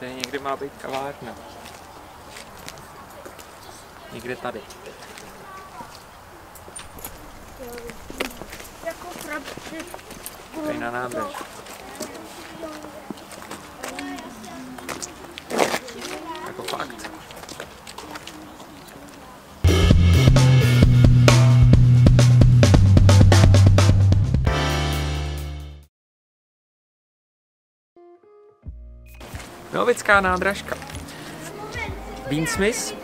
Tady někde má být kavárna. Někde tady. Jako. Tady na nádraží. Milovická nádražka. Beansmith,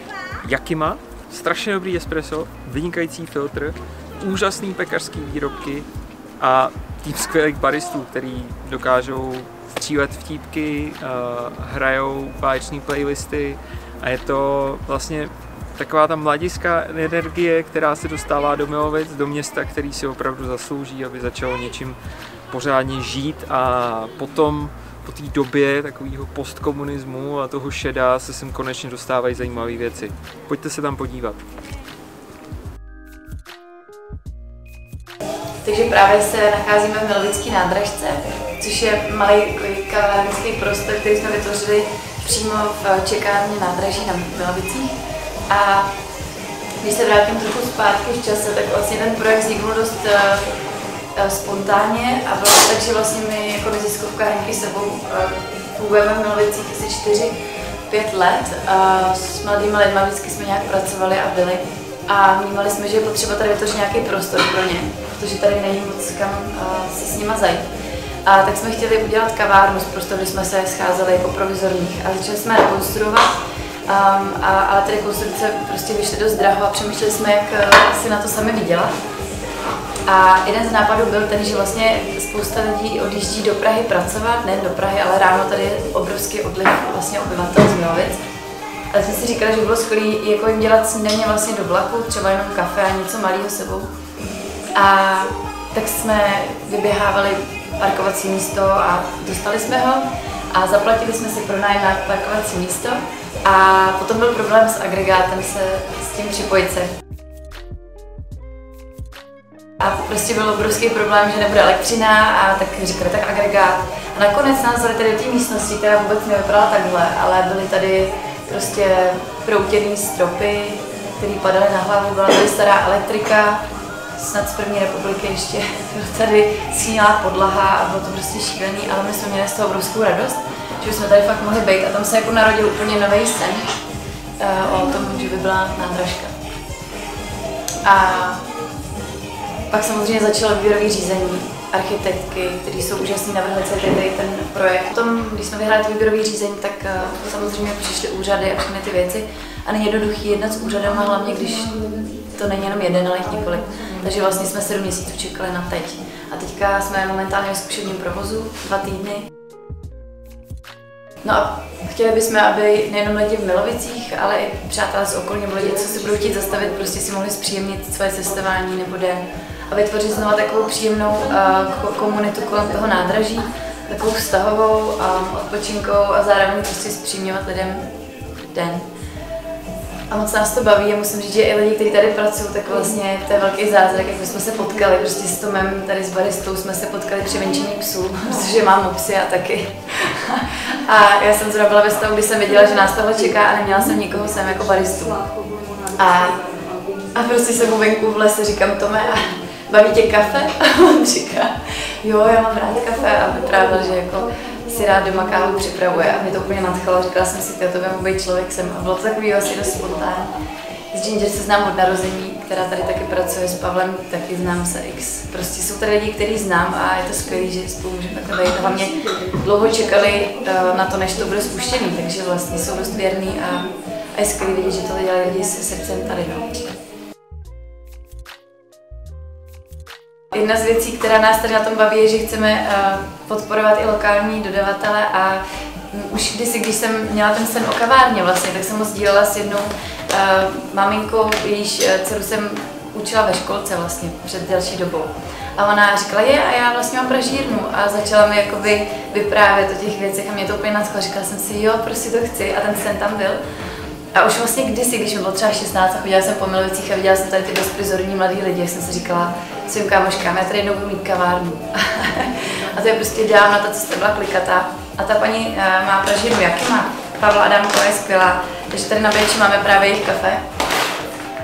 Yakima, strašně dobrý espresso, vynikající filtr, úžasný pekařský výrobky a tým skvělých baristů, který dokážou střílet vtípky, uh, hrajou báječné playlisty a je to vlastně taková ta mladiská energie, která se dostává do Milovic, do města, který si opravdu zaslouží, aby začalo něčím pořádně žít a potom po té době takového postkomunismu a toho šeda se sem konečně dostávají zajímavé věci. Pojďte se tam podívat. Takže právě se nacházíme v Milovický nádražce, což je malý kavárnický prostor, který jsme vytvořili přímo v čekárně nádraží na Milovicích. A když se vrátím trochu zpátky v čase, tak vlastně ten projekt vzniknul dost uh, spontánně a bylo tak, že vlastně my jako neziskovka Henky sebou fungujeme v Milovicích asi 4 5 let. Uh, s mladými lidmi vždycky jsme nějak pracovali a byli. A vnímali jsme, že je potřeba tady vytvořit nějaký prostor pro ně, protože tady není moc kam uh, se s nima zajít. A tak jsme chtěli udělat kavárnu z prostoru, kde jsme se scházeli jako provizorních a začali jsme rekonstruovat. Um, a, ale ty rekonstrukce prostě vyšly dost draho a přemýšleli jsme, jak si na to sami vydělat. A jeden z nápadů byl ten, že vlastně spousta lidí odjíždí do Prahy pracovat, ne do Prahy, ale ráno tady je obrovský odliv vlastně obyvatel z Milovic. Ale jsme si říkali, že bylo skvělé jako jim dělat snídaně vlastně do vlaku, třeba jenom kafe a něco malého sebou. A tak jsme vyběhávali parkovací místo a dostali jsme ho a zaplatili jsme si pronájem na parkovací místo a potom byl problém s agregátem se s tím připojit se. A prostě byl obrovský problém, že nebude elektřina a tak říkali, tak agregát. A nakonec nás vzali tady do té místnosti, která vůbec nevypadala takhle, ale byly tady prostě proutěný stropy, které padaly na hlavu, byla tady stará elektrika, snad z první republiky ještě tady snílá podlaha a bylo to prostě šílený, ale my jsme měli z toho obrovskou radost, že jsme tady fakt mohli být a tam se jako narodil úplně nový sen uh, o tom, že by byla nádražka. A pak samozřejmě začalo výběrové řízení, architektky, kteří jsou úžasní, navrhli celý tady ten projekt. Potom, když jsme vyhráli výběrový řízení, tak uh, samozřejmě přišly úřady a všechny ty věci. A není jednoduchý jednat s úřadem, hlavně když to není jenom jeden, ale jich několik. Takže vlastně jsme sedm měsíců čekali na teď. A teďka jsme momentálně v zkušebním provozu, dva týdny. No a chtěli bychom, aby nejenom lidi v Milovicích, ale i přátelé z okolí nebo lidi, co si budou chtít zastavit, prostě si mohli zpříjemnit svoje cestování nebo den a vytvořit znovu takovou příjemnou uh, komunitu kolem toho nádraží, takovou vztahovou, um, odpočinkou a zároveň prostě zpříjemňovat lidem den. A moc nás to baví a musím říct, že i lidi, kteří tady pracují, tak vlastně to je velký zázrak, jak jsme se potkali, prostě s Tomem, tady s baristou jsme se potkali při venčení psů, protože mám psy a taky. A já jsem zrovna byla ve stavu, kdy jsem věděla, že nás tohle čeká a neměla jsem nikoho sem jako baristu. A, a prostě jsem venku v lese říkám Tome, a baví tě kafe? A on říká, jo, já mám rád kafe a vyprávěl, že jako si rád doma kávu připravuje a mě to úplně nadchlo. Říkala jsem si, to by být člověk jsem. A bylo to takový asi dost spontánní. S Ginger se znám od narození, která tady taky pracuje s Pavlem, taky znám se X. Prostě jsou tady lidi, který znám a je to skvělé, že spolu můžeme takhle být. Hlavně dlouho čekali uh, na to, než to bude spuštěný, takže vlastně jsou dost věrný a, a je skvělé vidět, že to dělají lidi se srdcem tady. No. Jedna z věcí, která nás tady na tom baví, je, že chceme uh, podporovat i lokální dodavatele a už kdysi, když jsem měla ten sen o kavárně vlastně, tak jsem ho sdílela s jednou uh, maminkou, jejíž uh, dceru jsem učila ve školce vlastně před delší dobou. A ona říkala, je, a já vlastně mám pražírnu. A začala mi jakoby vyprávět o těch věcech a mě to úplně nadchlo. Říkala jsem si, jo, prostě to chci. A ten sen tam byl. A už vlastně kdysi, když mi bylo třeba 16 a chodila jsem po Milovicích a viděla jsem tady ty dost prizorní mladí lidi, jsem si říkala svým kámoškám, já tady jednou budu mít kavárnu. a to je prostě dávno, ta cesta byla klikatá. A ta paní uh, má pražinu Jakima. Pavla Adamková je skvělá, takže tady na Běči máme právě jejich kafe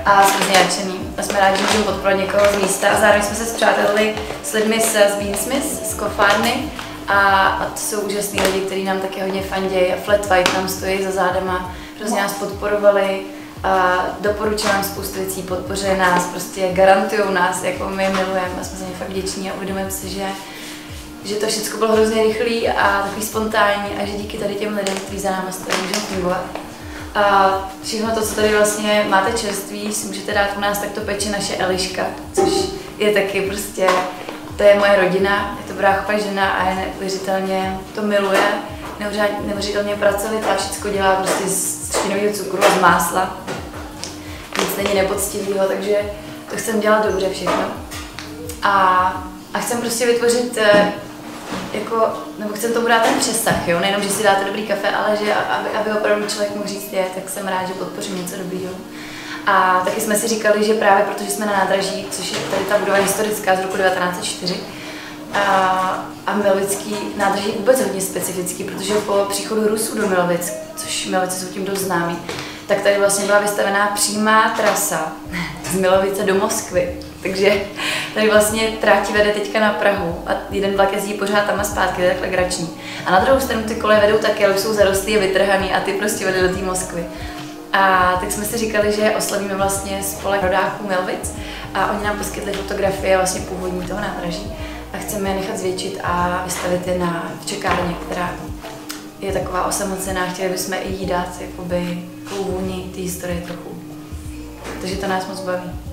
a jsme zněčený. A jsme rádi, že můžeme podporovat někoho z místa. A zároveň jsme se zpřátelili s lidmi z, z Bean Smith, z kofárny. A, a to jsou úžasní lidi, kteří nám taky hodně fandějí. A Flat White nám stojí za zádama, hrozně nás podporovali. A doporučuji nám spoustu věcí, podpořili nás, prostě garantují nás, jako my milujeme a jsme za ně fakt vděční a uvědomujeme si, že že to všechno bylo hrozně rychlý a takový spontánní a že díky tady těm lidem, kteří za námi stojí, můžeme fungovat. A všechno to, co tady vlastně máte čerství, si můžete dát u nás, tak to peče naše Eliška, což je taky prostě, to je moje rodina, bráchova žena a je neuvěřitelně, to miluje, neuvěřitelně pracovitá, všechno dělá prostě z třtinového cukru a z másla. Nic není nepoctivého, takže to chcem dělat dobře všechno. A, a chcem prostě vytvořit eh, jako, nebo chcem tomu dát ten přesah, jo? nejenom, že si dáte dobrý kafe, ale že aby, aby opravdu člověk mohl říct je, tak jsem rád, že podpořím něco dobrýho. A taky jsme si říkali, že právě protože jsme na nádraží, což je tady ta budova historická z roku 1904, a, a Milovický nádraží je vůbec hodně specifický, protože po příchodu Rusů do Milovic, což Milovice jsou tím dost známí, tak tady vlastně byla vystavená přímá trasa z Milovice do Moskvy. Takže tady vlastně tráti vede teďka na Prahu a jeden vlak jezdí pořád tam a zpátky, to je takhle grační. A na druhou stranu ty koleje vedou taky, ale už jsou zarostlý a vytrhaný a ty prostě vedou do té Moskvy. A tak jsme si říkali, že oslavíme vlastně spolek rodáků Melvic a oni nám poskytli fotografie vlastně původní toho nádraží a chceme je nechat zvětšit a vystavit je na čekárně, která je taková osamocená, chtěli bychom i jí dát jakoby vůni té historie trochu. Takže to nás moc baví.